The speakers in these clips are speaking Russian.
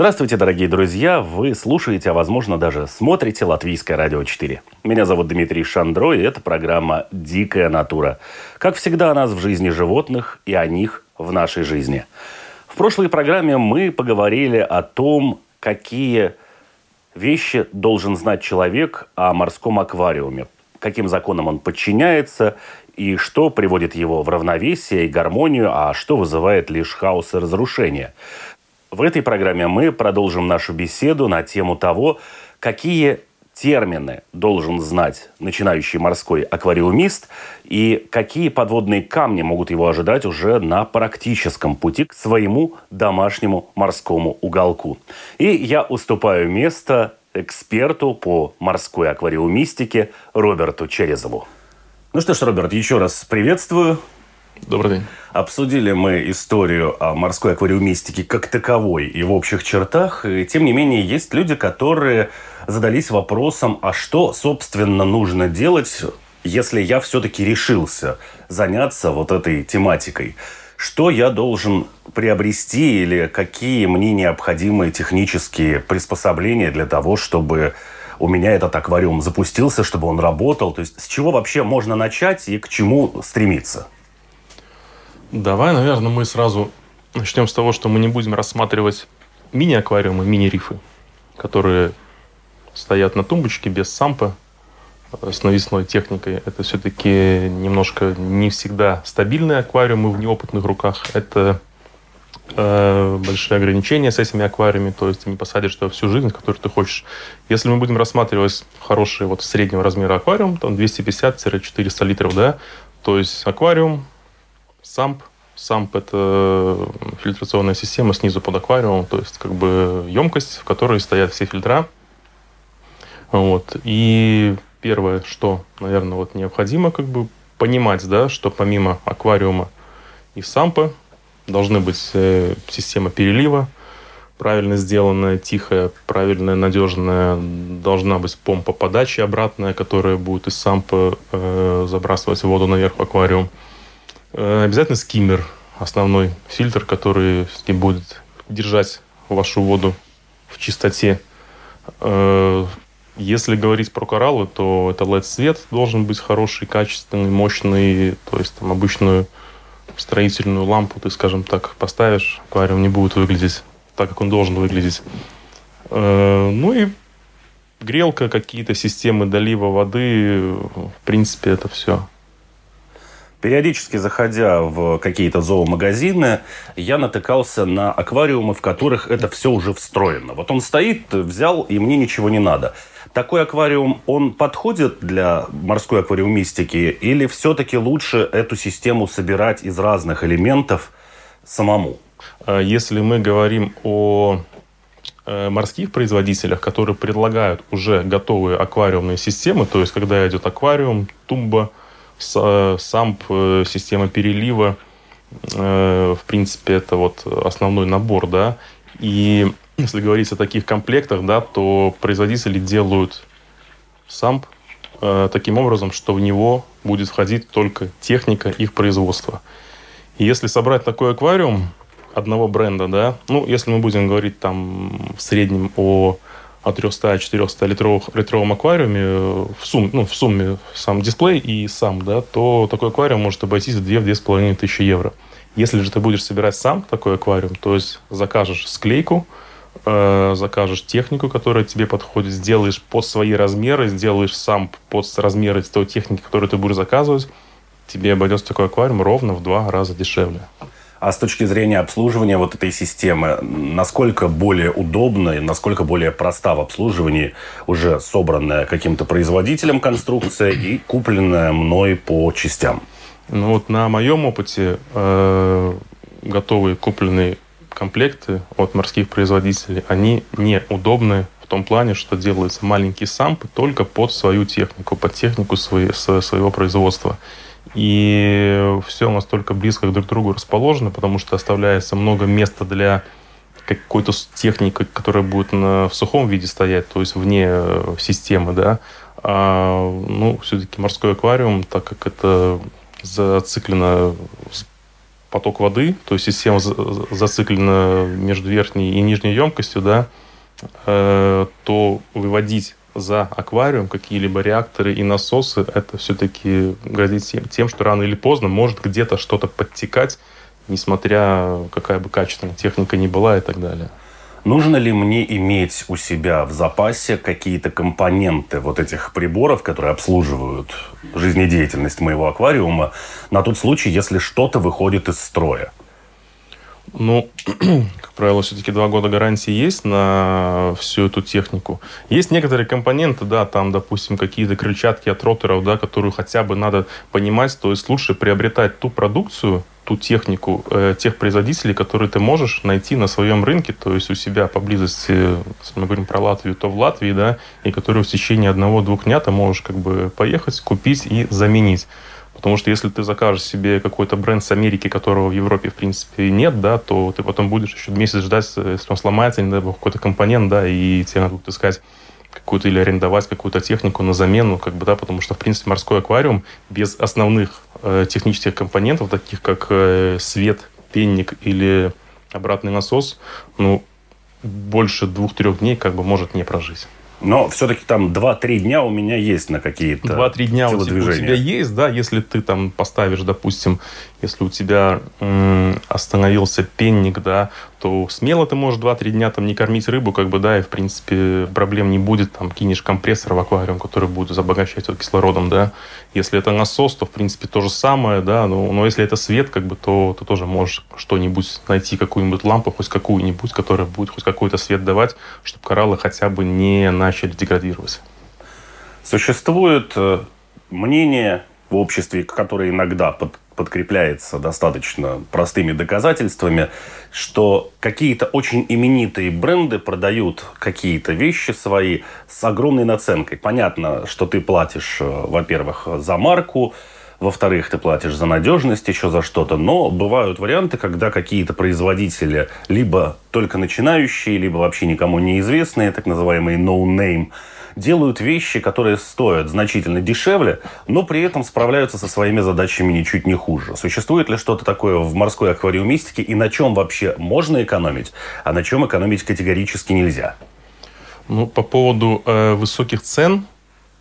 Здравствуйте, дорогие друзья! Вы слушаете, а возможно даже смотрите Латвийское радио 4. Меня зовут Дмитрий Шандро, и это программа «Дикая натура». Как всегда о нас в жизни животных и о них в нашей жизни. В прошлой программе мы поговорили о том, какие вещи должен знать человек о морском аквариуме, каким законам он подчиняется и что приводит его в равновесие и гармонию, а что вызывает лишь хаос и разрушение – в этой программе мы продолжим нашу беседу на тему того, какие термины должен знать начинающий морской аквариумист и какие подводные камни могут его ожидать уже на практическом пути к своему домашнему морскому уголку. И я уступаю место эксперту по морской аквариумистике Роберту Черезову. Ну что ж, Роберт, еще раз приветствую. Добрый день. Обсудили мы историю о морской аквариумистике как таковой и в общих чертах. И, тем не менее, есть люди, которые задались вопросом, а что, собственно, нужно делать, если я все-таки решился заняться вот этой тематикой. Что я должен приобрести или какие мне необходимые технические приспособления для того, чтобы у меня этот аквариум запустился, чтобы он работал? То есть с чего вообще можно начать и к чему стремиться? Давай, наверное, мы сразу начнем с того, что мы не будем рассматривать мини-аквариумы, мини-рифы, которые стоят на тумбочке без сампа, э, с навесной техникой. Это все-таки немножко не всегда стабильные аквариумы в неопытных руках. Это э, большие ограничения с этими аквариумами, то есть ты не посадишь туда всю жизнь, которую ты хочешь. Если мы будем рассматривать хороший вот среднего размера аквариум, там 250-400 литров, да, то есть аквариум, самп. Самп – это фильтрационная система снизу под аквариумом, то есть как бы емкость, в которой стоят все фильтра. Вот. И первое, что, наверное, вот необходимо как бы понимать, да, что помимо аквариума и сампа должны быть э, система перелива, правильно сделанная, тихая, правильная, надежная. Должна быть помпа подачи обратная, которая будет из сампа э, забрасывать воду наверх в аквариум. Э, обязательно скиммер, основной фильтр, который будет держать вашу воду в чистоте. Э, если говорить про кораллы, то это LED-свет должен быть хороший, качественный, мощный. То есть там обычную строительную лампу ты, скажем так, поставишь, аквариум не будет выглядеть так, как он должен выглядеть. Э, ну и грелка, какие-то системы долива воды, в принципе, это все. Периодически заходя в какие-то зоомагазины, я натыкался на аквариумы, в которых это все уже встроено. Вот он стоит, взял, и мне ничего не надо. Такой аквариум, он подходит для морской аквариумистики или все-таки лучше эту систему собирать из разных элементов самому? А если мы говорим о э, морских производителях, которые предлагают уже готовые аквариумные системы, то есть когда идет аквариум, тумба, самп, э, система перелива, э, в принципе, это вот основной набор, да. И если говорить о таких комплектах, да, то производители делают самп э, таким образом, что в него будет входить только техника их производства. И если собрать такой аквариум одного бренда, да, ну, если мы будем говорить там в среднем о о 300-400 литровых, литровом аквариуме э, в, сумме, ну, в сумме сам дисплей и сам, да, то такой аквариум может обойтись в 2-2,5 тысячи евро. Если же ты будешь собирать сам такой аквариум, то есть закажешь склейку, э, закажешь технику, которая тебе подходит, сделаешь под свои размеры, сделаешь сам под размеры той техники, которую ты будешь заказывать, тебе обойдется такой аквариум ровно в два раза дешевле. А с точки зрения обслуживания вот этой системы, насколько более удобна и насколько более проста в обслуживании уже собранная каким-то производителем конструкция и купленная мной по частям? Ну вот на моем опыте э, готовый купленный комплекты от морских производителей, они неудобны в том плане, что делаются маленькие сампы только под свою технику, под технику своей, своего производства. И все настолько близко друг к другу расположено, потому что оставляется много места для какой-то техники, которая будет на, в сухом виде стоять, то есть вне э, системы, да. А, ну, все-таки морской аквариум, так как это зациклено поток воды, то есть система зациклена между верхней и нижней емкостью, да, э, то выводить за аквариум какие-либо реакторы и насосы, это все-таки грозит тем, что рано или поздно может где-то что-то подтекать, несмотря какая бы качественная техника ни была и так далее. Нужно ли мне иметь у себя в запасе какие-то компоненты вот этих приборов, которые обслуживают жизнедеятельность моего аквариума, на тот случай, если что-то выходит из строя? Ну, как правило, все-таки два года гарантии есть на всю эту технику. Есть некоторые компоненты, да, там, допустим, какие-то крыльчатки от роторов, да, которую хотя бы надо понимать, то есть лучше приобретать ту продукцию, ту технику э, тех производителей, которые ты можешь найти на своем рынке, то есть у себя поблизости, если мы говорим про Латвию, то в Латвии, да, и которые в течение одного-двух дня ты можешь как бы поехать, купить и заменить. Потому что если ты закажешь себе какой-то бренд с Америки, которого в Европе, в принципе, нет, да, то ты потом будешь еще месяц ждать, если он сломается, не дай бог, какой-то компонент, да, и тебе надо будет искать какую-то или арендовать какую-то технику на замену, как бы, да, потому что, в принципе, морской аквариум без основных э, технических компонентов, таких как э, свет, пенник или обратный насос, ну, больше двух-трех дней как бы может не прожить. Но все-таки там 2-3 дня у меня есть на какие-то 2-3 дня у тебя, у тебя есть, да, если ты там поставишь, допустим, если у тебя м, остановился пенник, да, то смело ты можешь 2-3 дня там не кормить рыбу, как бы, да, и, в принципе, проблем не будет, там, кинешь компрессор в аквариум, который будет обогащать его кислородом, да. Если это насос, то, в принципе, то же самое, да, но, но если это свет, как бы, то ты тоже можешь что-нибудь найти, какую-нибудь лампу, хоть какую-нибудь, которая будет хоть какой-то свет давать, чтобы кораллы хотя бы не начали деградировать. Существует э, мнение в обществе, которое иногда под подкрепляется достаточно простыми доказательствами, что какие-то очень именитые бренды продают какие-то вещи свои с огромной наценкой. Понятно, что ты платишь, э, во-первых, за марку, во-вторых, ты платишь за надежность, еще за что-то. Но бывают варианты, когда какие-то производители либо только начинающие, либо вообще никому неизвестные, так называемые no-name, делают вещи, которые стоят значительно дешевле, но при этом справляются со своими задачами ничуть не хуже. Существует ли что-то такое в морской аквариумистике и на чем вообще можно экономить, а на чем экономить категорически нельзя? Ну, по поводу э, высоких цен,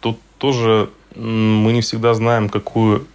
тут тоже мы не всегда знаем, какую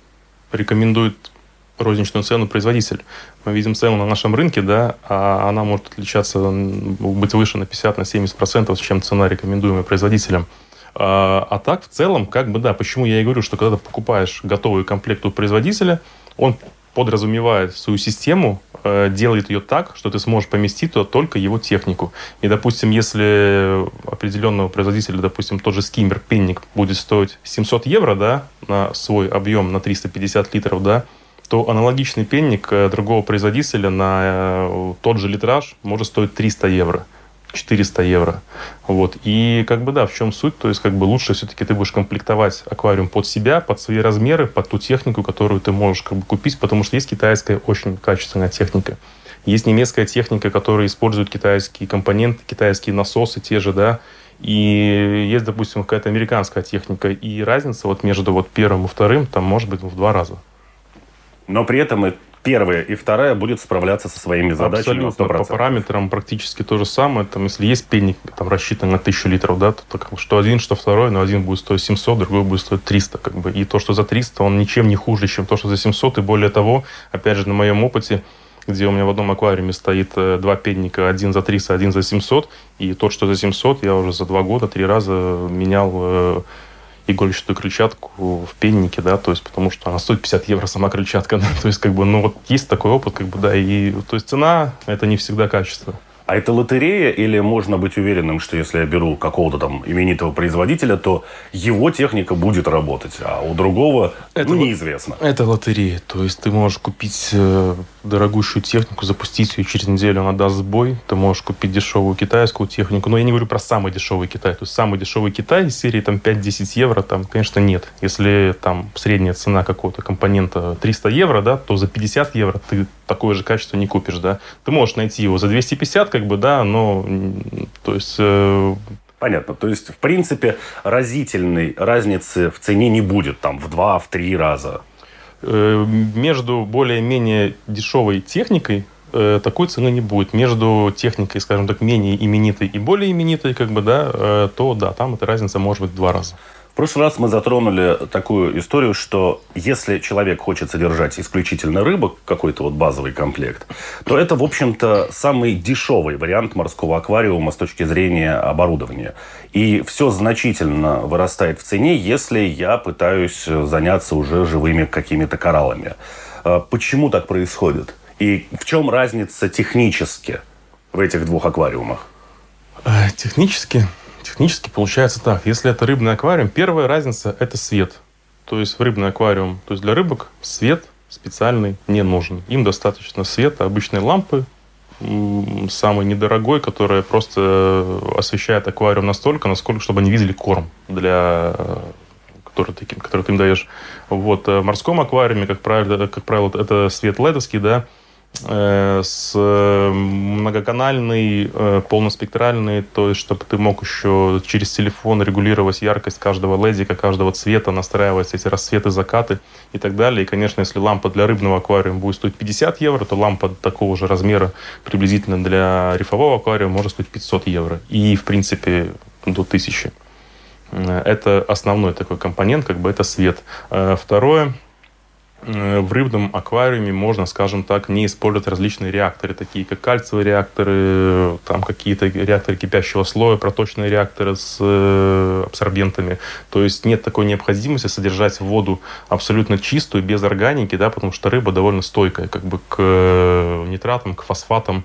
рекомендует розничную цену производитель. Мы видим цену на нашем рынке, да, а она может отличаться, быть выше на 50-70%, на чем цена, рекомендуемая производителем. А, а так, в целом, как бы, да, почему я и говорю, что когда ты покупаешь готовый комплект у производителя, он подразумевает свою систему, э, делает ее так, что ты сможешь поместить туда только его технику. И, допустим, если определенного производителя, допустим, тот же скиммер, пенник будет стоить 700 евро, да, на свой объем, на 350 литров, да, то аналогичный пенник э, другого производителя на э, тот же литраж может стоить 300 евро. 400 евро. Вот. И как бы да, в чем суть? То есть как бы лучше все-таки ты будешь комплектовать аквариум под себя, под свои размеры, под ту технику, которую ты можешь как бы купить, потому что есть китайская очень качественная техника. Есть немецкая техника, которая использует китайские компоненты, китайские насосы те же, да, и есть, допустим, какая-то американская техника, и разница вот между вот первым и вторым там может быть в два раза. Но при этом и первая и вторая будет справляться со своими задачами Абсолютно. По параметрам практически то же самое. Там, если есть пенник, там рассчитан на 1000 литров, да, то, то что один, что второй, но один будет стоить 700, другой будет стоить 300. Как бы. И то, что за 300, он ничем не хуже, чем то, что за 700. И более того, опять же, на моем опыте, где у меня в одном аквариуме стоит э, два пенника, один за 300, один за 700, и тот, что за 700, я уже за два года три раза менял э, игольчатую крыльчатку в пеннике, да, то есть потому что она стоит 50 евро сама крыльчатка, да, то есть как бы, ну вот есть такой опыт, как бы, да, и то есть цена это не всегда качество. А это лотерея или можно быть уверенным, что если я беру какого-то там именитого производителя, то его техника будет работать, а у другого это, ну, неизвестно? Это лотерея. То есть ты можешь купить э, дорогущую технику, запустить ее, через неделю она даст сбой. Ты можешь купить дешевую китайскую технику. Но я не говорю про самый дешевый Китай. То есть самый дешевый Китай из серии там 5-10 евро, там, конечно, нет. Если там средняя цена какого-то компонента 300 евро, да, то за 50 евро ты такое же качество не купишь, да. Ты можешь найти его за 250, как бы, да, но, то есть... Э... Понятно. То есть, в принципе, разительной разницы в цене не будет, там, в два, в три раза. Э, между более-менее дешевой техникой э, такой цены не будет. Между техникой, скажем так, менее именитой и более именитой, как бы, да, э, то да, там эта разница может быть в два раза. В прошлый раз мы затронули такую историю, что если человек хочет содержать исключительно рыбу, какой-то вот базовый комплект, то это, в общем-то, самый дешевый вариант морского аквариума с точки зрения оборудования. И все значительно вырастает в цене, если я пытаюсь заняться уже живыми какими-то кораллами. А почему так происходит? И в чем разница технически в этих двух аквариумах? Э, технически Технически получается так. Если это рыбный аквариум, первая разница – это свет. То есть в рыбный аквариум, то есть для рыбок свет специальный не нужен. Им достаточно света обычной лампы, самый недорогой, которая просто освещает аквариум настолько, насколько, чтобы они видели корм для который, таким, который ты им даешь. Вот. Э, в морском аквариуме, как правило, как правило это свет ледовский, да, с э, многоканальный, э, полноспектральный, то есть чтобы ты мог еще через телефон регулировать яркость каждого ледика, каждого цвета, настраивать эти рассветы, закаты и так далее. И, конечно, если лампа для рыбного аквариума будет стоить 50 евро, то лампа такого же размера приблизительно для рифового аквариума может стоить 500 евро. И, в принципе, до 1000. Это основной такой компонент, как бы это свет. Второе, Э, в рыбном аквариуме можно, скажем так, не использовать различные реакторы, такие как кальциевые реакторы, там какие-то реакторы кипящего слоя, проточные реакторы с э, абсорбентами. То есть нет такой необходимости содержать воду абсолютно чистую, без органики, да, потому что рыба довольно стойкая как бы к э, нитратам, к фосфатам.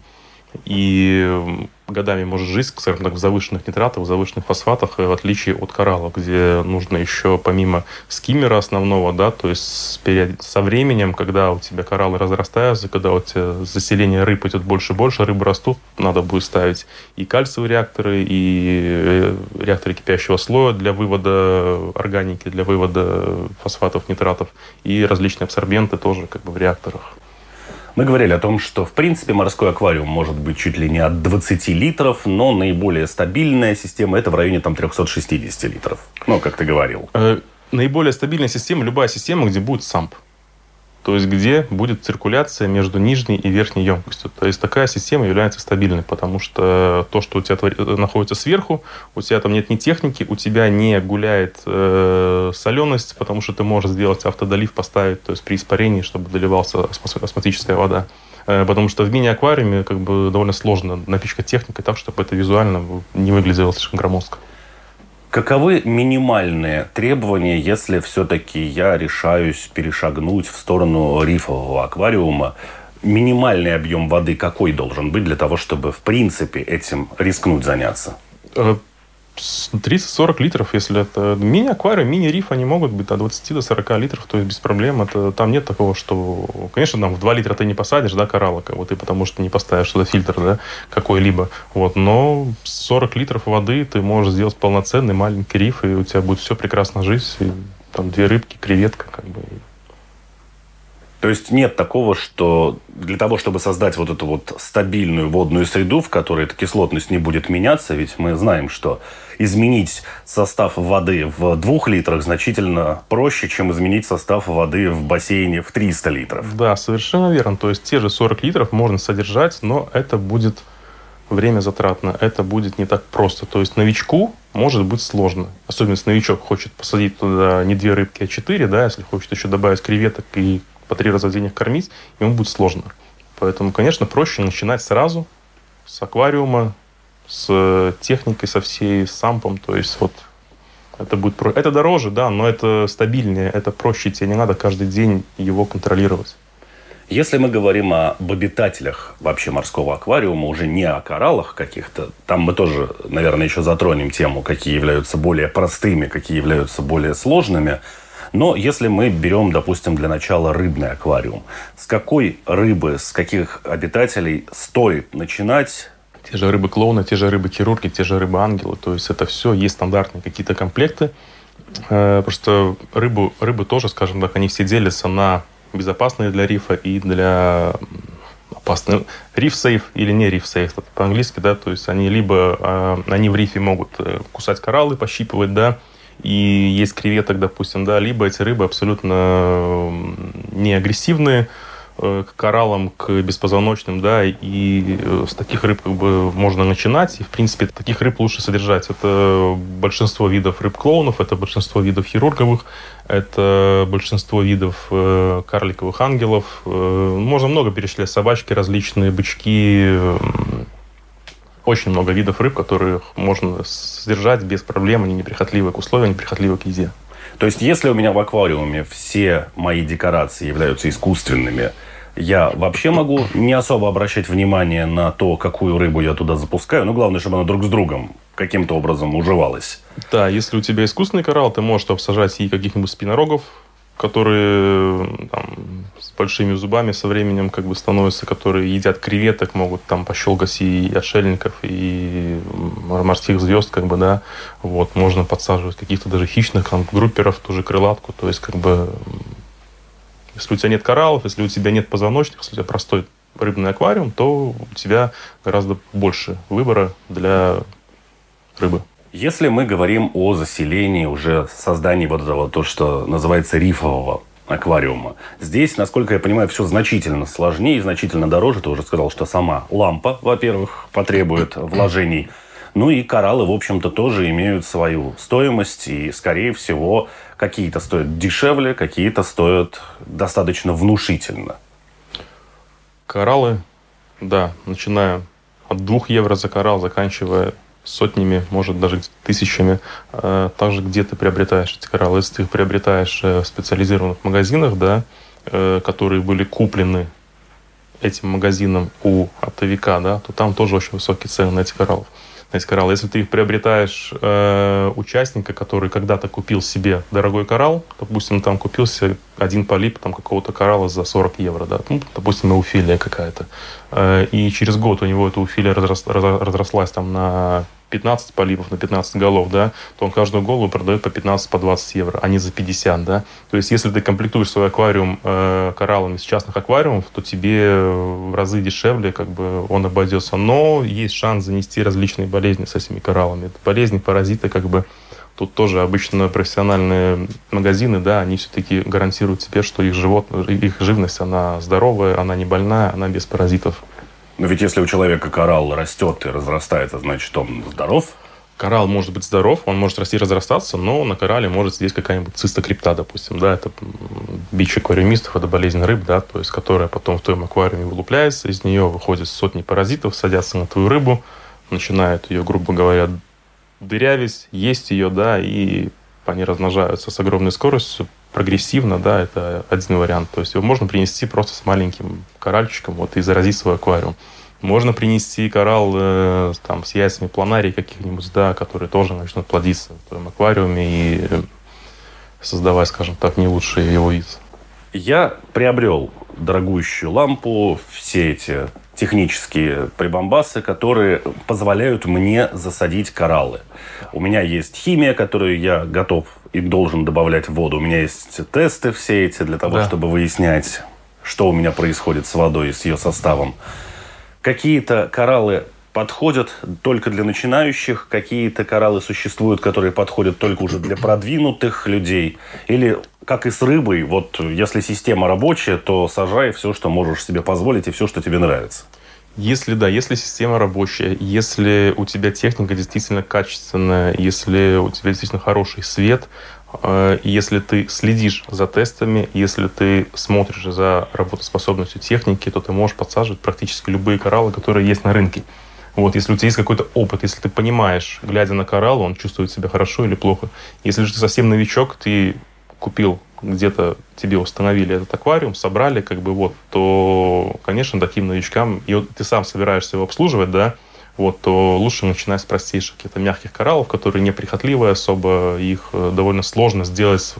И годами может жить, скажем так, в завышенных нитратах, в завышенных фосфатах, в отличие от кораллов, где нужно еще помимо скиммера основного, да, то есть со временем, когда у тебя кораллы разрастаются, когда у тебя заселение рыб идет больше и больше, рыбы растут, надо будет ставить и кальциевые реакторы, и э, реакторы кипящего слоя для вывода органики, для вывода фосфатов, нитратов, и различные абсорбенты тоже как бы в реакторах. Мы говорили о том, что, в принципе, морской аквариум может быть чуть ли не от 20 литров, но наиболее стабильная система – это в районе там, 360 литров. Ну, как ты говорил. Э, наиболее стабильная система – любая система, где будет самп то есть где будет циркуляция между нижней и верхней емкостью. То есть такая система является стабильной, потому что то, что у тебя находится сверху, у тебя там нет ни техники, у тебя не гуляет э, соленость, потому что ты можешь сделать автодолив, поставить, то есть при испарении, чтобы доливался осмотическая вода. Э, потому что в мини-аквариуме как бы довольно сложно напичкать техникой так, чтобы это визуально не выглядело слишком громоздко. Каковы минимальные требования, если все-таки я решаюсь перешагнуть в сторону рифового аквариума? Минимальный объем воды какой должен быть для того, чтобы в принципе этим рискнуть заняться? Э, 30-40 литров, если это мини-аквариум, мини-риф, они могут быть от 20 до 40 литров, то есть без проблем. Это, там нет такого, что... Конечно, там в 2 литра ты не посадишь, да, кораллок, вот, и потому что не поставишь туда фильтр, да, какой-либо. Вот, но 40 литров воды ты можешь сделать полноценный маленький риф, и у тебя будет все прекрасно жить. И, там две рыбки, креветка, как бы, то есть нет такого, что для того, чтобы создать вот эту вот стабильную водную среду, в которой эта кислотность не будет меняться, ведь мы знаем, что изменить состав воды в двух литрах значительно проще, чем изменить состав воды в бассейне в 300 литров. Да, совершенно верно. То есть те же 40 литров можно содержать, но это будет время затратно. Это будет не так просто. То есть новичку может быть сложно. Особенно если новичок хочет посадить туда не две рыбки, а четыре, да, если хочет еще добавить креветок и по три раза в день их кормить, ему будет сложно. Поэтому, конечно, проще начинать сразу с аквариума, с техникой со всей, с сампом. То есть вот это будет про... Это дороже, да, но это стабильнее, это проще. Тебе не надо каждый день его контролировать. Если мы говорим об обитателях вообще морского аквариума, уже не о кораллах каких-то, там мы тоже, наверное, еще затронем тему, какие являются более простыми, какие являются более сложными. Но если мы берем, допустим, для начала рыбный аквариум, с какой рыбы, с каких обитателей стоит начинать те же рыбы-клоуны, те же рыбы-хирурги, те же рыбы-ангелы. То есть это все, есть стандартные какие-то комплекты. Э, просто рыбу, рыбы тоже, скажем так, они все делятся на безопасные для рифа и для опасные. Риф сейф или не риф сейф, это по-английски, да, то есть они либо, э, они в рифе могут э, кусать кораллы, пощипывать, да, и есть креветок, допустим, да, либо эти рыбы абсолютно не агрессивные, к кораллам, к беспозвоночным, да, и э, с таких рыб как бы можно начинать, и, в принципе, таких рыб лучше содержать. Это большинство видов рыб-клоунов, это большинство видов хирурговых, это большинство видов э, карликовых ангелов. Э, можно много перечислять. Собачки различные, бычки, э, очень много видов рыб, которых можно содержать без проблем, они неприхотливы к условиям, неприхотливы к еде. То есть, если у меня в аквариуме все мои декорации являются искусственными, я вообще могу не особо обращать внимание на то, какую рыбу я туда запускаю. Но главное, чтобы она друг с другом каким-то образом уживалась. Да, если у тебя искусственный коралл, ты можешь обсажать и каких-нибудь спинорогов, которые там, большими зубами со временем как бы становятся, которые едят креветок, могут там пощелкать и отшельников, и морских звезд, как бы, да. Вот, можно подсаживать каких-то даже хищных там, групперов, тоже крылатку. То есть, как бы, если у тебя нет кораллов, если у тебя нет позвоночных, если у тебя простой рыбный аквариум, то у тебя гораздо больше выбора для рыбы. Если мы говорим о заселении, уже создании вот этого, то, что называется рифового аквариума. Здесь, насколько я понимаю, все значительно сложнее и значительно дороже. Ты уже сказал, что сама лампа, во-первых, потребует вложений. Ну и кораллы, в общем-то, тоже имеют свою стоимость. И, скорее всего, какие-то стоят дешевле, какие-то стоят достаточно внушительно. Кораллы, да, начиная от 2 евро за коралл, заканчивая сотнями, может даже тысячами. Э, также где ты приобретаешь эти кораллы. Если ты их приобретаешь э, в специализированных магазинах, да, э, которые были куплены этим магазином у оптовика, да, то там тоже очень высокие цены на эти кораллы на эти кораллы. Если ты их приобретаешь э, участника, который когда-то купил себе дорогой коралл, допустим, там купил себе один полип там, какого-то коралла за 40 евро, да, ну, допустим, уфилия какая-то, э, и через год у него эта уфилия разрос, разрослась там на 15 полипов на 15 голов, да, то он каждую голову продает по 15, по 20 евро, а не за 50, да. То есть, если ты комплектуешь свой аквариум э, кораллами с частных аквариумов, то тебе в разы дешевле как бы он обойдется. Но есть шанс занести различные болезни с этими кораллами. Это болезни, паразиты, как бы Тут тоже обычно профессиональные магазины, да, они все-таки гарантируют тебе, что их животное, их живность, она здоровая, она не больная, она без паразитов. Но ведь если у человека коралл растет и разрастается, значит, он здоров? Коралл может быть здоров, он может расти и разрастаться, но на коралле может сидеть какая-нибудь цистокрипта, допустим, да, это бич аквариумистов, это болезнь рыб, да, то есть которая потом в твоем аквариуме вылупляется, из нее выходят сотни паразитов, садятся на твою рыбу, начинают ее, грубо говоря, дырявить, есть ее, да, и они размножаются с огромной скоростью, прогрессивно, да, это один вариант. То есть его можно принести просто с маленьким коральчиком вот, и заразить свой аквариум. Можно принести коралл э, там, с яйцами планарий каких-нибудь, да, которые тоже начнут плодиться в твоем аквариуме и создавать, скажем так, не лучший его вид. Я приобрел дорогущую лампу, все эти технические прибамбасы, которые позволяют мне засадить кораллы. У меня есть химия, которую я готов и должен добавлять в воду. У меня есть тесты все эти для того, да. чтобы выяснять, что у меня происходит с водой и с ее составом. Какие-то кораллы подходят только для начинающих, какие-то кораллы существуют, которые подходят только уже для продвинутых людей. Или как и с рыбой, вот если система рабочая, то сажай все, что можешь себе позволить, и все, что тебе нравится. Если да, если система рабочая, если у тебя техника действительно качественная, если у тебя действительно хороший свет, э, если ты следишь за тестами, если ты смотришь за работоспособностью техники, то ты можешь подсаживать практически любые кораллы, которые есть на рынке. Вот, если у тебя есть какой-то опыт, если ты понимаешь, глядя на коралл, он чувствует себя хорошо или плохо. Если же ты совсем новичок, ты купил где-то тебе установили этот аквариум, собрали, как бы вот, то, конечно, таким новичкам, и вот ты сам собираешься его обслуживать, да, вот, то лучше начинать с простейших каких-то мягких кораллов, которые неприхотливые особо, их э, довольно сложно сделать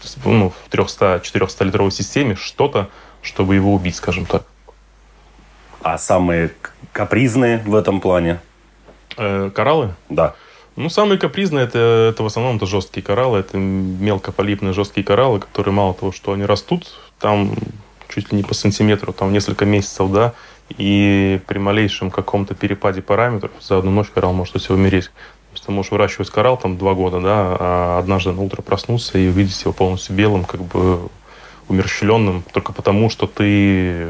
в, ну, в 300-400 литровой системе что-то, чтобы его убить, скажем так. А самые капризные в этом плане? Э, кораллы? Да. Ну, самые капризные это, это в основном это жесткие кораллы, это мелкополипные жесткие кораллы, которые мало того, что они растут, там чуть ли не по сантиметру, там несколько месяцев, да, и при малейшем каком-то перепаде параметров за одну ночь коралл может у тебя умереть. То есть ты можешь выращивать коралл там два года, да, а однажды на утро проснуться и увидеть его полностью белым, как бы умерщвленным только потому, что ты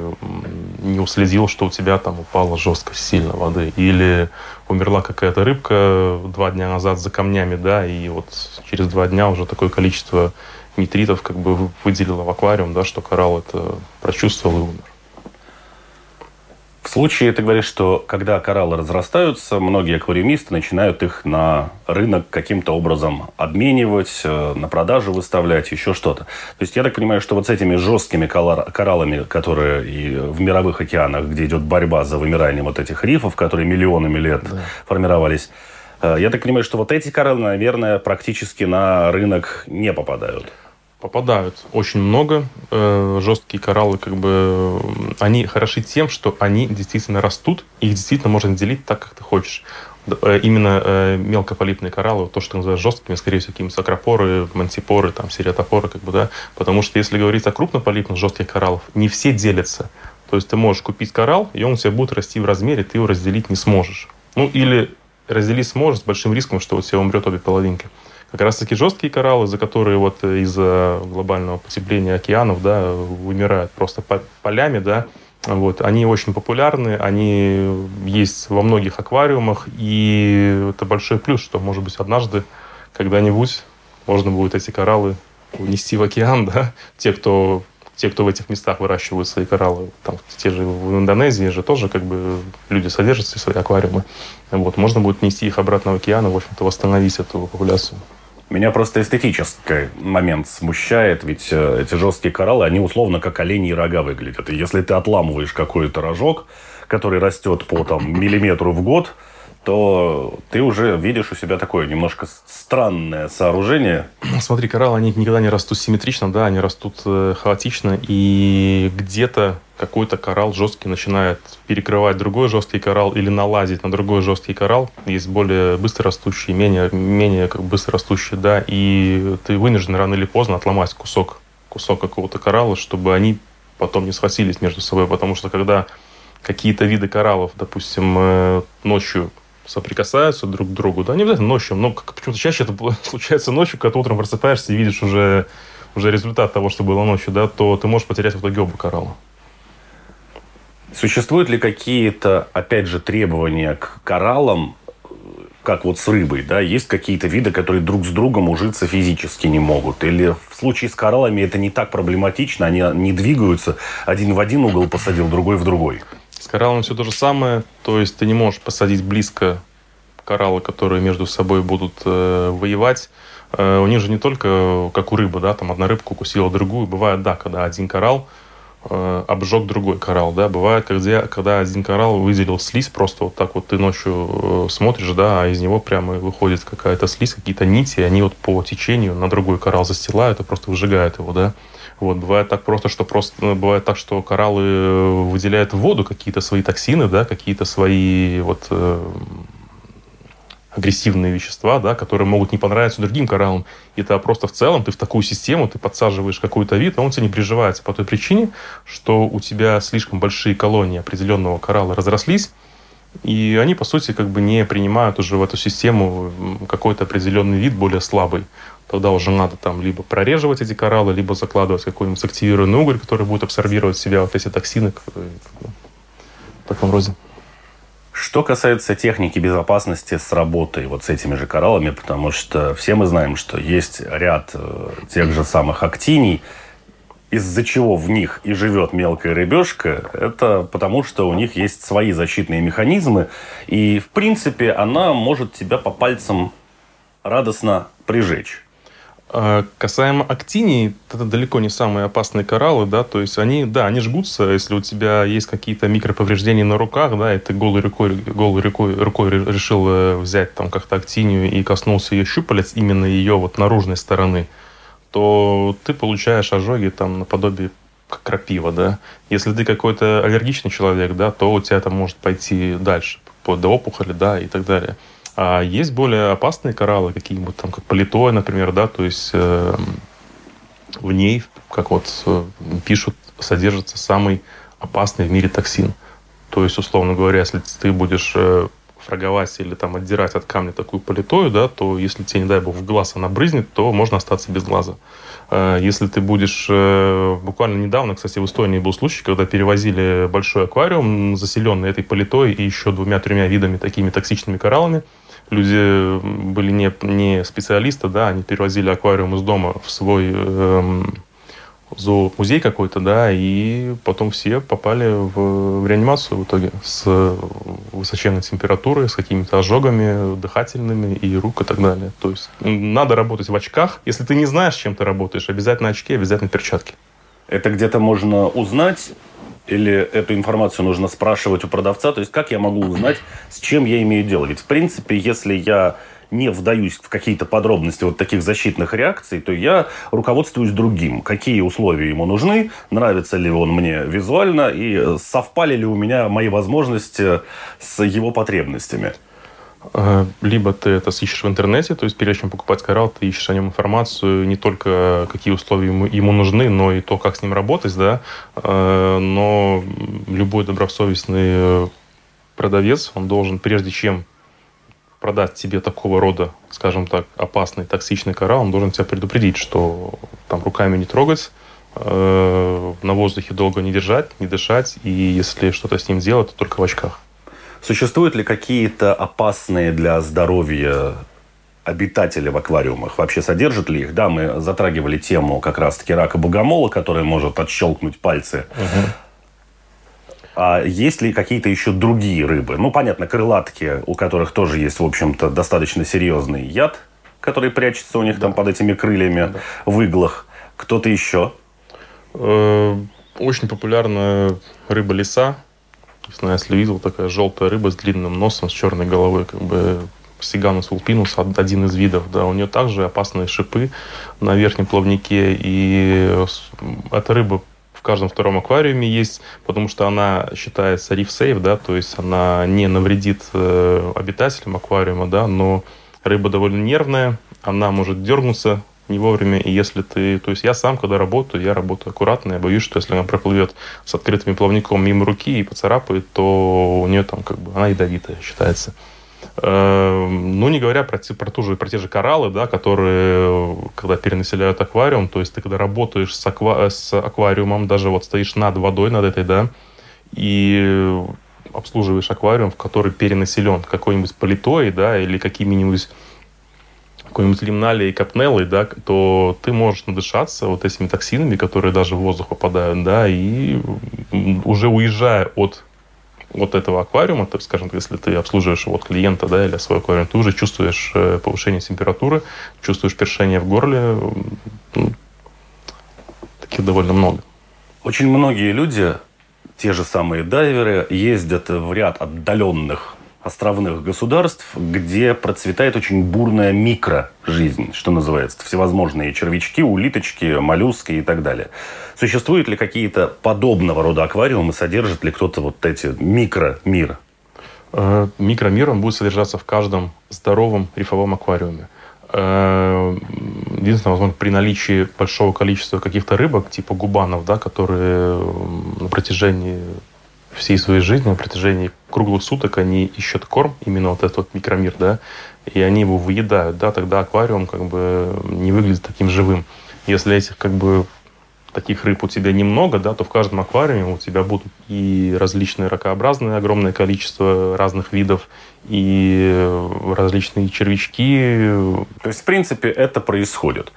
не уследил, что у тебя там упала жестко сильно воды. Или умерла какая-то рыбка два дня назад за камнями, да, и вот через два дня уже такое количество нитритов как бы выделило в аквариум, да, что коралл это прочувствовал и умер. В случае, ты говоришь, что когда кораллы разрастаются, многие аквариумисты начинают их на рынок каким-то образом обменивать, э, на продажу выставлять, еще что-то. То есть я так понимаю, что вот с этими жесткими кораллами, которые и в мировых океанах, где идет борьба за вымирание вот этих рифов, которые миллионами лет да. формировались, э, я так понимаю, что вот эти кораллы, наверное, практически на рынок не попадают попадают очень много. Э, жесткие кораллы, как бы, они хороши тем, что они действительно растут, их действительно можно делить так, как ты хочешь. Э, именно э, мелкополипные кораллы, то, что называют жесткими, скорее всего, какие-нибудь сакропоры, мантипоры, там, сериатопоры, как бы, да. Потому что если говорить о крупнополипных жестких кораллах, не все делятся. То есть ты можешь купить коралл, и он у тебя будет расти в размере, ты его разделить не сможешь. Ну, или разделить сможешь с большим риском, что у тебя умрет обе половинки как раз-таки жесткие кораллы, за которые вот из-за глобального потепления океанов, да, вымирают просто полями, да, вот, они очень популярны, они есть во многих аквариумах, и это большой плюс, что, может быть, однажды, когда-нибудь можно будет эти кораллы унести в океан, да, те, кто те, кто в этих местах выращивают свои кораллы, там, те же в Индонезии же тоже как бы люди содержат свои аквариумы. Вот, можно будет нести их обратно в океан и, в общем-то, восстановить эту популяцию. Меня просто эстетический момент смущает, ведь э, эти жесткие кораллы, они условно как оленьи рога выглядят. И если ты отламываешь какой-то рожок, который растет по там, миллиметру в год, то ты уже видишь у себя такое немножко странное сооружение. Смотри, кораллы, они никогда не растут симметрично, да, они растут э, хаотично, и где-то какой-то коралл жесткий начинает перекрывать другой жесткий коралл или налазить на другой жесткий коралл. Есть более быстрорастущие, менее, менее как быстрорастущие, да, и ты вынужден рано или поздно отломать кусок, кусок какого-то коралла, чтобы они потом не схватились между собой, потому что когда какие-то виды кораллов, допустим, э, ночью соприкасаются друг к другу, да, не обязательно ночью, но почему-то чаще это случается ночью, когда утром просыпаешься и видишь уже, уже результат того, что было ночью, да, то ты можешь потерять в итоге оба коралла. Существуют ли какие-то, опять же, требования к кораллам, как вот с рыбой, да, есть какие-то виды, которые друг с другом ужиться физически не могут? Или в случае с кораллами это не так проблематично, они не двигаются, один в один угол посадил, другой в другой? С кораллом все то же самое, то есть ты не можешь посадить близко кораллы, которые между собой будут э, воевать. Э, у них же не только, как у рыбы, да, там одна рыбка укусила другую. Бывает, да, когда один коралл э, обжег другой коралл, да. Бывает, когда, когда один коралл выделил слизь, просто вот так вот ты ночью э, смотришь, да, а из него прямо выходит какая-то слизь, какие-то нити, и они вот по течению на другой коралл застилают и просто выжигают его, да. Вот, бывает так просто, что просто ну, бывает так, что кораллы э, выделяют в воду какие-то свои токсины, да, какие-то свои вот э, агрессивные вещества, да, которые могут не понравиться другим кораллам. И это просто в целом ты в такую систему, ты подсаживаешь какой-то вид, а он тебе не приживается по той причине, что у тебя слишком большие колонии определенного коралла разрослись, и они, по сути, как бы не принимают уже в эту систему какой-то определенный вид более слабый. Тогда уже надо там либо прореживать эти кораллы, либо закладывать какой-нибудь активированный уголь, который будет абсорбировать в себя вот эти токсины, в таком роде. Что касается техники безопасности с работой вот с этими же кораллами, потому что все мы знаем, что есть ряд э, тех же самых актиний, из-за чего в них и живет мелкая рыбешка, это потому, что у них есть свои защитные механизмы, и, в принципе, она может тебя по пальцам радостно прижечь. А касаемо актиний, это далеко не самые опасные кораллы, да, то есть они, да, они жгутся, если у тебя есть какие-то микроповреждения на руках, да, и ты голой рукой, голой рукой, рукой решил э, взять там как-то актинию и коснулся ее щупалец, именно ее вот наружной стороны, то ты получаешь ожоги там наподобие крапива, да. Если ты какой-то аллергичный человек, да, то у тебя это может пойти дальше, до опухоли, да, и так далее. А есть более опасные кораллы, какие-нибудь там, как политоя, например, да, то есть э, в ней, как вот э, пишут, содержится самый опасный в мире токсин. То есть, условно говоря, если ты будешь э, фраговать или там отдирать от камня такую политою, да, то если тебе, не дай бог, в глаз она брызнет, то можно остаться без глаза. Э, если ты будешь... Буквально недавно, кстати, в Эстонии был случай, когда перевозили большой аквариум, заселенный этой политой и еще двумя-тремя видами такими токсичными кораллами. Люди были не, не специалисты, да, они перевозили аквариум из дома в свой эм, зоомузей какой-то, да, и потом все попали в, в реанимацию в итоге с высоченной температурой, с какими-то ожогами дыхательными и рук и так далее. То есть надо работать в очках. Если ты не знаешь, чем ты работаешь, обязательно очки, обязательно перчатки. Это где-то можно узнать или эту информацию нужно спрашивать у продавца? То есть как я могу узнать, с чем я имею дело? Ведь в принципе, если я не вдаюсь в какие-то подробности вот таких защитных реакций, то я руководствуюсь другим. Какие условия ему нужны, нравится ли он мне визуально и совпали ли у меня мои возможности с его потребностями. Э, либо ты это ищешь в интернете, то есть прежде чем покупать коралл, ты ищешь о нем информацию, не только какие условия ему, ему нужны, но и то, как с ним работать, да. Э, но любой добросовестный продавец, он должен, прежде чем продать тебе такого рода, скажем так, опасный, токсичный коралл, он должен тебя предупредить, что там руками не трогать, э, на воздухе долго не держать, не дышать, и если что-то с ним делать, то только в очках. Существуют ли какие-то опасные для здоровья обитатели в аквариумах? Вообще содержат ли их? Да, мы затрагивали тему как раз-таки рака богомола, который может отщелкнуть пальцы. Угу. А есть ли какие-то еще другие рыбы? Ну, понятно, крылатки, у которых тоже есть, в общем-то, достаточно серьезный яд, который прячется у них да. там под этими крыльями да. в иглах. Кто-то еще? Э, очень популярная рыба лиса. Не знаю, если видел, такая желтая рыба с длинным носом, с черной головой, как бы Сиганус вулпинус, один из видов, да, у нее также опасные шипы на верхнем плавнике, и эта рыба каждом втором аквариуме есть, потому что она считается reef-safe, да, то есть она не навредит э, обитателям аквариума, да, но рыба довольно нервная, она может дернуться не вовремя, и если ты... То есть я сам, когда работаю, я работаю аккуратно, я боюсь, что если она проплывет с открытым плавником мимо руки и поцарапает, то у нее там как бы... Она ядовитая считается. Эм, ну, не говоря про, про, ту же, про те же кораллы, да, которые, когда перенаселяют аквариум, то есть ты когда работаешь с, аква, с аквариумом, даже вот стоишь над водой, над этой, да, и обслуживаешь аквариум, в который перенаселен какой-нибудь политой, да, или какими-нибудь какой-нибудь лимналией, капнеллой, да, то ты можешь надышаться вот этими токсинами, которые даже в воздух попадают, да, и уже уезжая от вот этого аквариума, то, скажем, если ты обслуживаешь вот клиента, да, или свой аквариум, ты уже чувствуешь э, повышение температуры, чувствуешь першение в горле. Таких довольно много. Очень многие люди, те же самые дайверы, ездят в ряд отдаленных островных государств, где процветает очень бурная микрожизнь, что называется. Всевозможные червячки, улиточки, моллюски и так далее. Существуют ли какие-то подобного рода аквариумы? Содержит ли кто-то вот эти микромир? Э, микромир он будет содержаться в каждом здоровом рифовом аквариуме. Э, единственное, возможно, при наличии большого количества каких-то рыбок, типа губанов, да, которые на протяжении всей своей жизни, на протяжении круглых суток они ищут корм, именно вот этот вот микромир, да, и они его выедают, да, тогда аквариум как бы не выглядит таким живым. Если этих как бы таких рыб у тебя немного, да, то в каждом аквариуме у тебя будут и различные ракообразные, огромное количество разных видов, и различные червячки. То есть, в принципе, это происходит.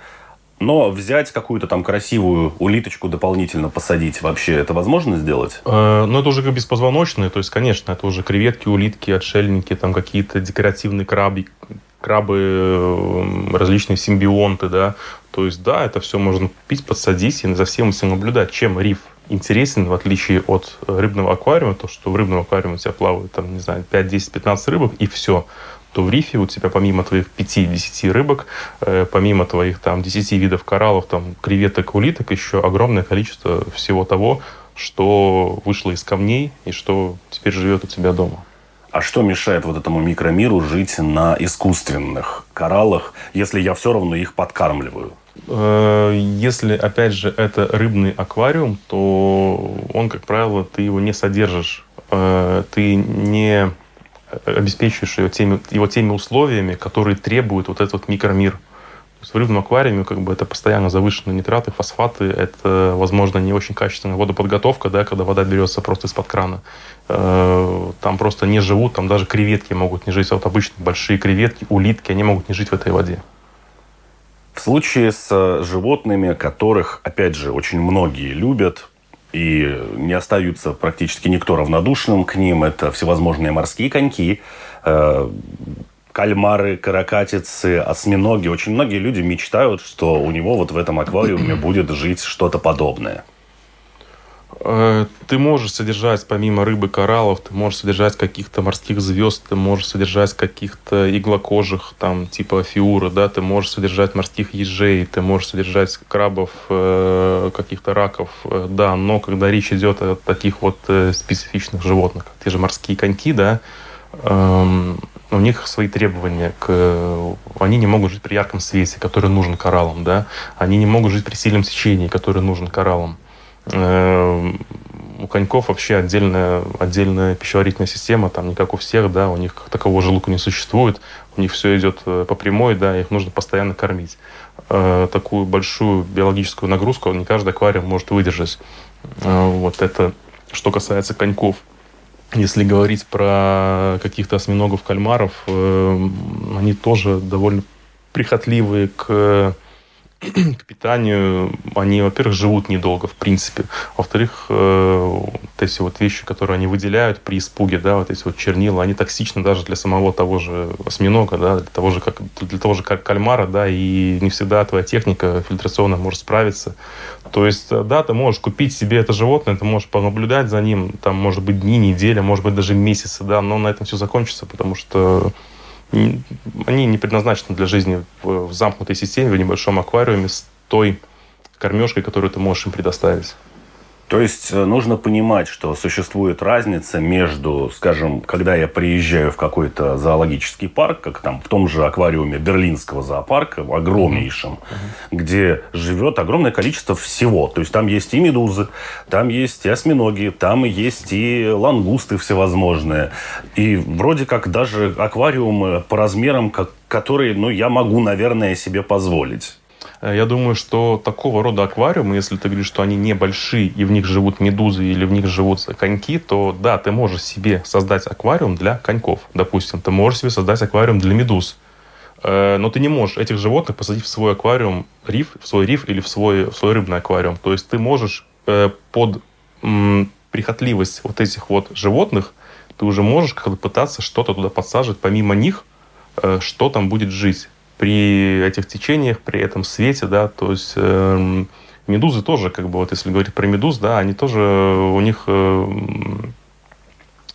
Но взять какую-то там красивую улиточку дополнительно посадить, вообще это возможно сделать? Э, ну, это уже как беспозвоночные, то есть, конечно, это уже креветки, улитки, отшельники, там какие-то декоративные краби, крабы, э, различные симбионты, да. То есть, да, это все можно купить, подсадить и за всем этим наблюдать. Чем риф интересен, в отличие от рыбного аквариума, то, что в рыбном аквариуме у тебя плавают, там, не знаю, 5, 10, 15 рыбок, и все то в рифе у тебя помимо твоих 5-10 рыбок, э, помимо твоих там 10 видов кораллов, там креветок, улиток, еще огромное количество всего того, что вышло из камней и что теперь живет у тебя дома. А что мешает вот этому микромиру жить на искусственных кораллах, если я все равно их подкармливаю? Э, если, опять же, это рыбный аквариум, то он, как правило, ты его не содержишь. Э, ты не обеспечиваешь его теми, его теми условиями, которые требуют вот этот микромир. То есть в рыбном аквариуме как бы это постоянно завышенные нитраты, фосфаты, это, возможно, не очень качественная водоподготовка, да, когда вода берется просто из-под крана. Э, там просто не живут, там даже креветки могут не жить. Вот обычно большие креветки, улитки, они могут не жить в этой воде. В случае с э, животными, которых, опять же, очень многие любят, и не остаются практически никто равнодушным к ним. Это всевозможные морские коньки, э, кальмары, каракатицы, осьминоги. Очень многие люди мечтают, что у него вот в этом аквариуме будет жить что-то подобное. Э, ты можешь содержать, помимо рыбы, кораллов, ты можешь содержать каких-то морских звезд, ты можешь содержать каких-то иглокожих, там, типа фиура, да, ты можешь содержать морских ежей, ты можешь содержать крабов, э, каких-то раков, э, да, но когда речь идет о таких вот специфичных животных, как те же морские коньки, да, э, у них свои требования к... Они не могут жить при ярком свете, который нужен кораллам, да, они не могут жить при сильном течении, который нужен кораллам. Эм, у коньков вообще отдельная, отдельная пищеварительная система, там не как у всех, да, у них такового желудка не существует, у них все идет э, по прямой, да, их нужно постоянно кормить. Э, такую большую биологическую нагрузку не каждый аквариум может выдержать. Э, вот это что касается коньков. Если говорить про каких-то осьминогов, кальмаров, они тоже довольно прихотливые к к питанию, они, во-первых, живут недолго, в принципе. Во-вторых, э, вот эти вот вещи, которые они выделяют при испуге, да, вот эти вот чернила, они токсичны даже для самого того же осьминога, да, для того же, как, для того же кальмара, да, и не всегда твоя техника фильтрационная может справиться. То есть, э, да, ты можешь купить себе это животное, ты можешь понаблюдать за ним, там, может быть, дни, недели, может быть, даже месяцы, да, но на этом все закончится, потому что они не предназначены для жизни в, замкнутой системе, в небольшом аквариуме с той кормежкой, которую ты можешь им предоставить. То есть э, нужно понимать, что существует разница между, скажем, когда я приезжаю в какой-то зоологический парк, как там в том же аквариуме Берлинского зоопарка, в огромнейшем, mm-hmm. где живет огромное количество всего. То есть там есть и медузы, там есть и осьминоги, там есть и лангусты всевозможные. И вроде как даже аквариумы по размерам, как, которые ну, я могу, наверное, себе позволить. Э, я думаю, что такого рода аквариумы, если ты говоришь, что они небольшие и в них живут медузы или в них живут коньки, то да, ты можешь себе создать аквариум для коньков, допустим. Ты можешь себе создать аквариум для медуз. Э, но ты не можешь этих животных посадить в свой аквариум риф, в свой риф или в свой, в свой рыбный аквариум. То есть ты можешь э, под прихотливость вот этих вот животных, ты уже можешь как-то пытаться что-то туда подсаживать, помимо них, что там будет жить при этих течениях, при этом свете, да, то есть э, медузы тоже, как бы, вот если говорить про медуз, да, они тоже, у них э,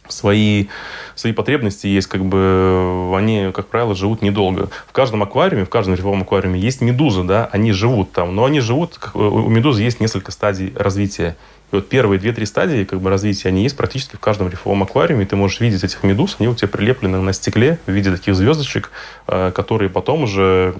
свои, свои потребности есть, как бы, они, как правило, живут недолго. В каждом аквариуме, в каждом рифовом аквариуме есть медузы, да, они живут там, но они живут, у медузы есть несколько стадий развития. И вот первые две-три стадии как бы, развития, они есть практически в каждом рифовом аквариуме. И ты можешь видеть этих медуз, они у тебя прилеплены на стекле в виде таких звездочек, э, которые потом уже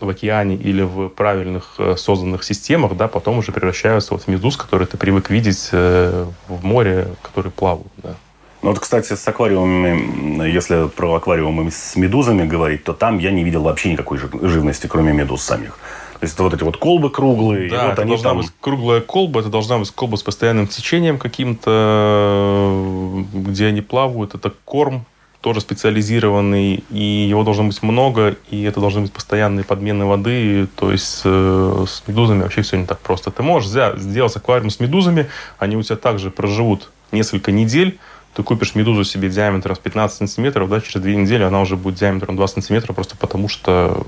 в океане или в правильных э, созданных системах, да, потом уже превращаются вот в медуз, которые ты привык видеть э, в море, которые плавают. Да. Ну вот, кстати, с аквариумами, если про аквариумы с медузами говорить, то там я не видел вообще никакой живности, кроме медуз самих. То есть это вот эти вот колбы круглые. Да, вот это они должна там... быть круглая колба, это должна быть колба с постоянным течением каким-то, где они плавают. Это корм тоже специализированный, и его должно быть много, и это должны быть постоянные подмены воды, то есть э, с медузами вообще все не так просто. Ты можешь взять, сделать аквариум с медузами, они у тебя также проживут несколько недель, ты купишь медузу себе диаметром 15 сантиметров, да, через две недели она уже будет диаметром 2 сантиметра, просто потому что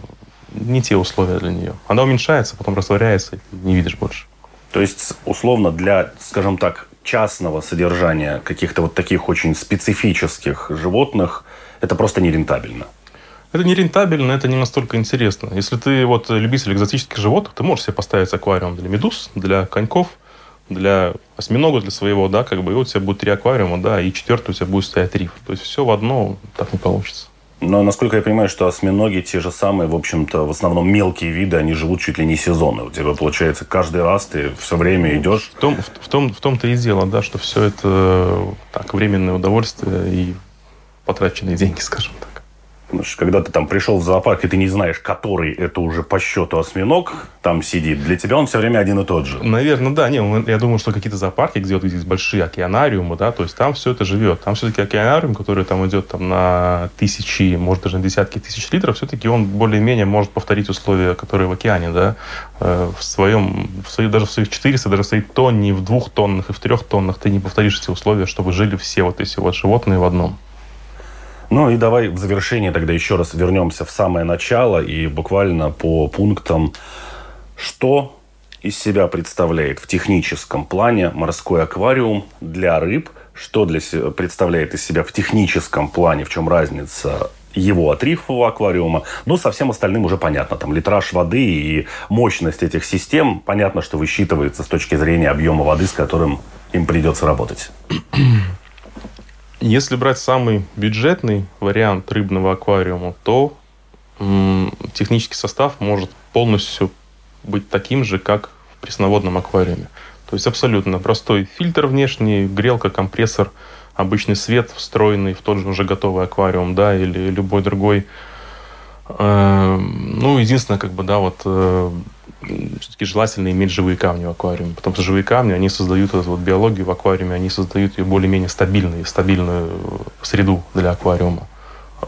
не те условия для нее. Она уменьшается, потом растворяется, и не видишь больше. То есть, условно, для, скажем так, частного содержания каких-то вот таких очень специфических животных это просто нерентабельно. Это не рентабельно, это не настолько интересно. Если ты вот любитель экзотических животных, ты можешь себе поставить аквариум для медуз, для коньков, для осьминога, для своего, да, как бы, и вот у тебя будет три аквариума, да, и четвертый у тебя будет стоять риф. То есть все в одно так не получится. Но, насколько я понимаю, что осьминоги те же самые, в общем-то, в основном мелкие виды, они живут чуть ли не сезонно. У тебя, получается, каждый раз ты все время идешь... В том, в, том, в том-то и дело, да, что все это так, временное удовольствие и потраченные деньги, скажем так. Когда ты там пришел в зоопарк, и ты не знаешь, который это уже по счету осьминог там сидит, для тебя он все время один и тот же. Наверное, да. Не, я думаю, что какие-то зоопарки, где вот есть большие океанариумы, да, то есть там все это живет. Там все-таки океанариум, который там идет там, на тысячи, может даже на десятки тысяч литров, все-таки он более-менее может повторить условия, которые в океане, да, э, в своем, в своих, даже в своих 400, даже в своей тонне, в двух тоннах и в трех тоннах ты не повторишь эти условия, чтобы жили все вот эти вот животные в одном. Ну и давай в завершение тогда еще раз вернемся в самое начало и буквально по пунктам, что из себя представляет в техническом плане морской аквариум для рыб, что для себя представляет из себя в техническом плане, в чем разница его от рифового аквариума. Ну, со всем остальным уже понятно. Там литраж воды и мощность этих систем, понятно, что высчитывается с точки зрения объема воды, с которым им придется работать. Если брать самый бюджетный вариант рыбного аквариума, то технический состав может полностью быть таким же, как в пресноводном аквариуме. То есть абсолютно простой фильтр внешний, грелка, компрессор, обычный свет, встроенный в тот же уже готовый аквариум, да, или любой другой. Э, ну, единственное, как бы, да, вот э, все-таки желательно иметь живые камни в аквариуме, потому что живые камни, они создают эту вот биологию в аквариуме, они создают ее более-менее стабильную, стабильную среду для аквариума.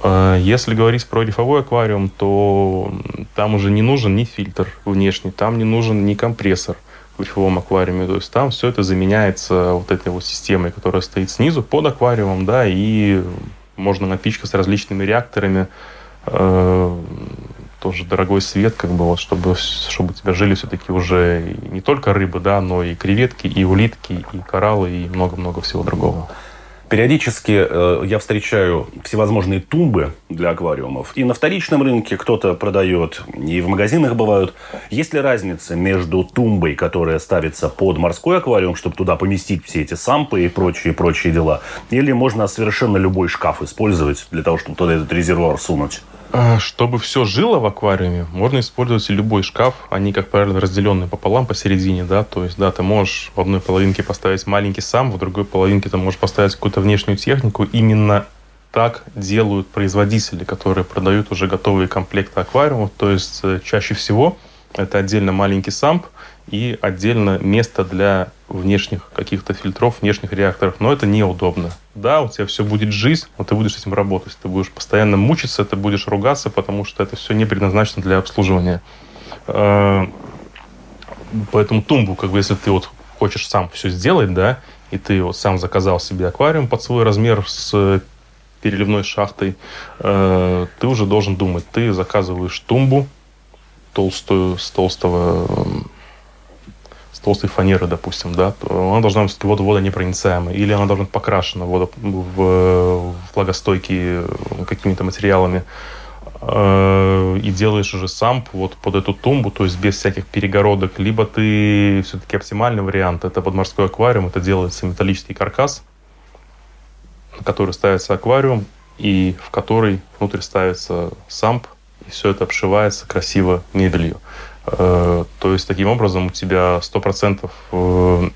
А если говорить про рифовой аквариум, то там уже не нужен ни фильтр внешний, там не нужен ни компрессор в рифовом аквариуме. То есть там все это заменяется вот этой вот системой, которая стоит снизу под аквариумом, да, и можно напичкать с различными реакторами, э, тоже дорогой свет, как бы вот, чтобы, чтобы у тебя жили все-таки уже не только рыбы, да, но и креветки, и улитки, и кораллы, и много-много всего другого. Периодически э, я встречаю всевозможные тумбы для аквариумов. И на вторичном рынке кто-то продает, и в магазинах бывают. Есть ли разница между тумбой, которая ставится под морской аквариум, чтобы туда поместить все эти сампы и прочие-прочие дела, или можно совершенно любой шкаф использовать для того, чтобы туда этот резервуар сунуть? А, чтобы все жило в аквариуме, можно использовать любой шкаф. Они, как правило, разделены пополам посередине, да. То есть, да, ты можешь в одной половинке поставить маленький сам, в другой половинке ты можешь поставить какую-то внешнюю технику. Именно так делают производители, которые продают уже готовые комплекты аквариумов. То есть, э, чаще всего это отдельно маленький самп и отдельно место для внешних каких-то фильтров, внешних реакторов. Но это неудобно. Да, у тебя все будет жизнь, но ты будешь с этим работать. Ты будешь постоянно мучиться, ты будешь ругаться, потому что это все не предназначено для обслуживания. Э, поэтому тумбу, как бы, если ты вот хочешь сам все сделать, да, и ты вот сам заказал себе аквариум под свой размер с переливной шахтой, э, ты уже должен думать. Ты заказываешь тумбу толстую, с толстого с толстой фанеры, допустим, да, то она должна быть водонепроницаемой, или она должна быть покрашена водо, в, в влагостойкие какими-то материалами, э, и делаешь уже сам вот под эту тумбу, то есть без всяких перегородок, либо ты все-таки оптимальный вариант, это под морской аквариум, это делается металлический каркас, на который ставится аквариум, и в который внутрь ставится самп, и все это обшивается красиво мебелью. Э, то есть, таким образом, у тебя 100% э,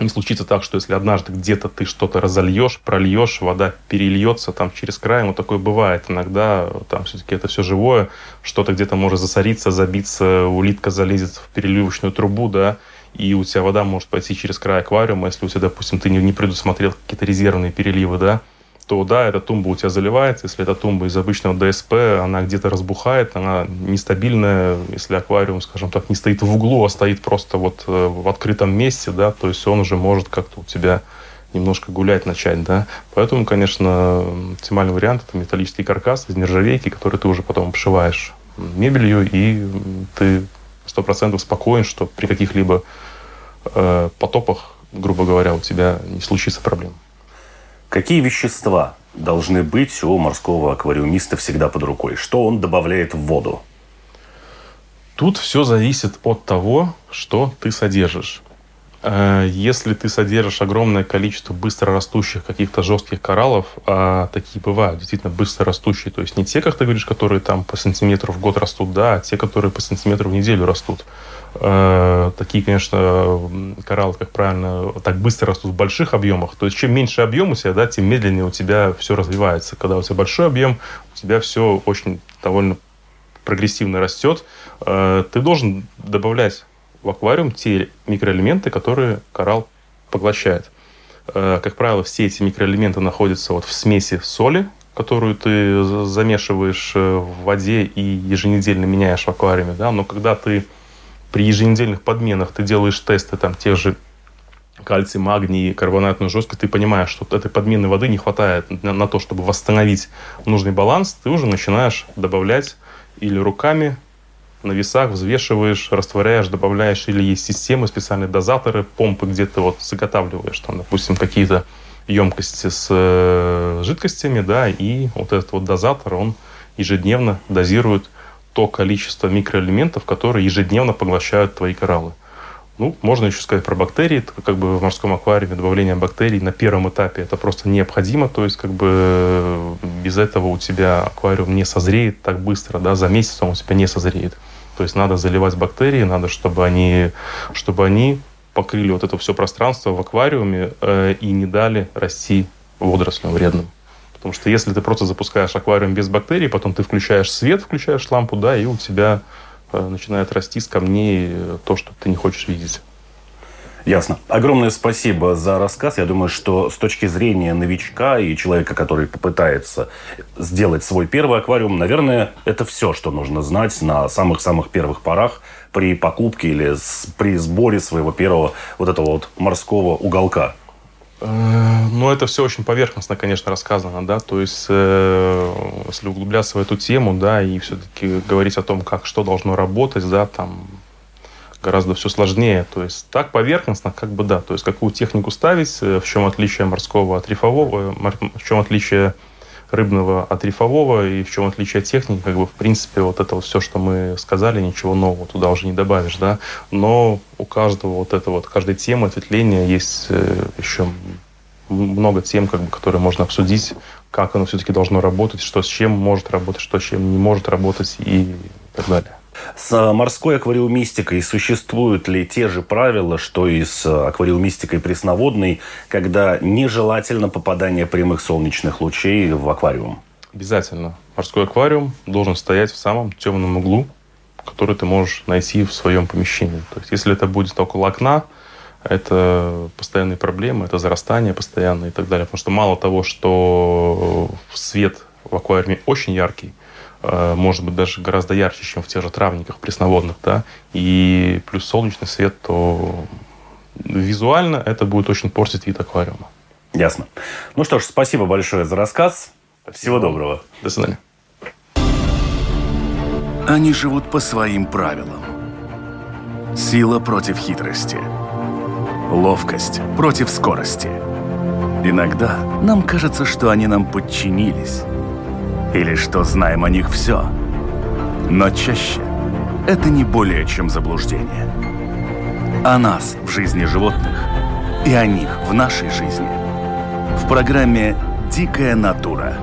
не случится так, что если однажды где-то ты что-то разольешь, прольешь, вода перельется там через край, ну такое бывает иногда, там все-таки это все живое, что-то где-то может засориться, забиться, улитка залезет в переливочную трубу, да, и у тебя вода может пойти через край аквариума, если у тебя, допустим, ты не предусмотрел какие-то резервные переливы, да, то да, эта тумба у тебя заливается. Если эта тумба из обычного ДСП, она где-то разбухает, она нестабильная. Если аквариум, скажем так, не стоит в углу, а стоит просто вот э, в открытом месте, да, то есть он уже может как-то у тебя немножко гулять начать, да. Поэтому, конечно, оптимальный вариант – это металлический каркас из нержавейки, который ты уже потом обшиваешь мебелью, и ты сто процентов спокоен, что при каких-либо э, потопах, грубо говоря, у тебя не случится проблем. Какие вещества должны быть у морского аквариумиста всегда под рукой? Что он добавляет в воду? Тут все зависит от того, что ты содержишь. Э, если ты содержишь огромное количество быстрорастущих каких-то жестких кораллов, а такие бывают, действительно быстрорастущие, то есть не те, как ты говоришь, которые там по сантиметру в год растут, да, а те, которые по сантиметру в неделю растут. Э, такие, конечно, кораллы, как правильно, так быстро растут в больших объемах. То есть чем меньше объем у тебя, да, тем медленнее у тебя все развивается. Когда у тебя большой объем, у тебя все очень довольно прогрессивно растет. Э, ты должен добавлять в аквариум те микроэлементы, которые коралл поглощает. Э, как правило, все эти микроэлементы находятся вот в смеси соли, которую ты замешиваешь э, в воде и еженедельно меняешь в аквариуме. Да? Но когда ты при еженедельных подменах ты делаешь тесты там, тех же кальций, магний, карбонатную жесткость, ты понимаешь, что этой подмены воды не хватает на, на то, чтобы восстановить нужный баланс, ты уже начинаешь добавлять или руками, на весах взвешиваешь, растворяешь, добавляешь, или есть системы, специальные дозаторы, помпы, где ты вот заготавливаешь, там, допустим, какие-то емкости с э, жидкостями, да, и вот этот вот дозатор, он ежедневно дозирует то количество микроэлементов, которые ежедневно поглощают твои кораллы. Ну, можно еще сказать про бактерии. Как бы в морском аквариуме добавление бактерий на первом этапе это просто необходимо. То есть, как бы без этого у тебя аквариум не созреет так быстро, да, за месяц он у тебя не созреет. То есть надо заливать бактерии, надо, чтобы они, чтобы они покрыли вот это все пространство в аквариуме э, и не дали расти водорослям вредным. Потому что если ты просто запускаешь аквариум без бактерий, потом ты включаешь свет, включаешь лампу, да, и у тебя э, начинает расти с камней э, то, что ты не хочешь видеть. Ясно. Огромное спасибо за рассказ. Я думаю, что с точки зрения новичка и человека, который попытается сделать свой первый аквариум, наверное, это все, что нужно знать на самых-самых первых порах при покупке или при сборе своего первого вот этого вот морского уголка. Э, ну, это все очень поверхностно, конечно, рассказано, да, то есть, э, если углубляться в эту тему, да, и все-таки говорить о том, как что должно работать, да, там, гораздо все сложнее. То есть так поверхностно, как бы да. То есть какую технику ставить, э, в чем отличие морского от рифового, в чем отличие рыбного от рифового и в чем отличие техники, как бы в принципе вот это вот все, что мы сказали, ничего нового туда уже не добавишь, да. Но у каждого вот это вот, каждой темы ответвления есть э, еще много тем, как бы, которые можно обсудить, как оно все-таки должно работать, что с чем может работать, что с чем не может работать и так далее. С морской аквариумистикой существуют ли те же правила, что и с аквариумистикой пресноводной, когда нежелательно попадание прямых солнечных лучей в аквариум? Обязательно. Морской аквариум должен стоять в самом темном углу, который ты можешь найти в своем помещении. То есть, если это будет около окна, это постоянные проблемы, это зарастание постоянное и так далее. Потому что мало того, что свет в аквариуме очень яркий, Э, может быть, даже гораздо ярче, чем в тех же травниках пресноводных, да, и плюс солнечный свет, то визуально это будет очень портить вид аквариума. Ясно. Ну что ж, спасибо большое за рассказ. Всего доброго. До свидания. Они живут по своим правилам. Сила против хитрости. Ловкость против скорости. Иногда нам кажется, что они нам подчинились или что знаем о них все. Но чаще это не более чем заблуждение. О нас в жизни животных и о них в нашей жизни. В программе «Дикая натура»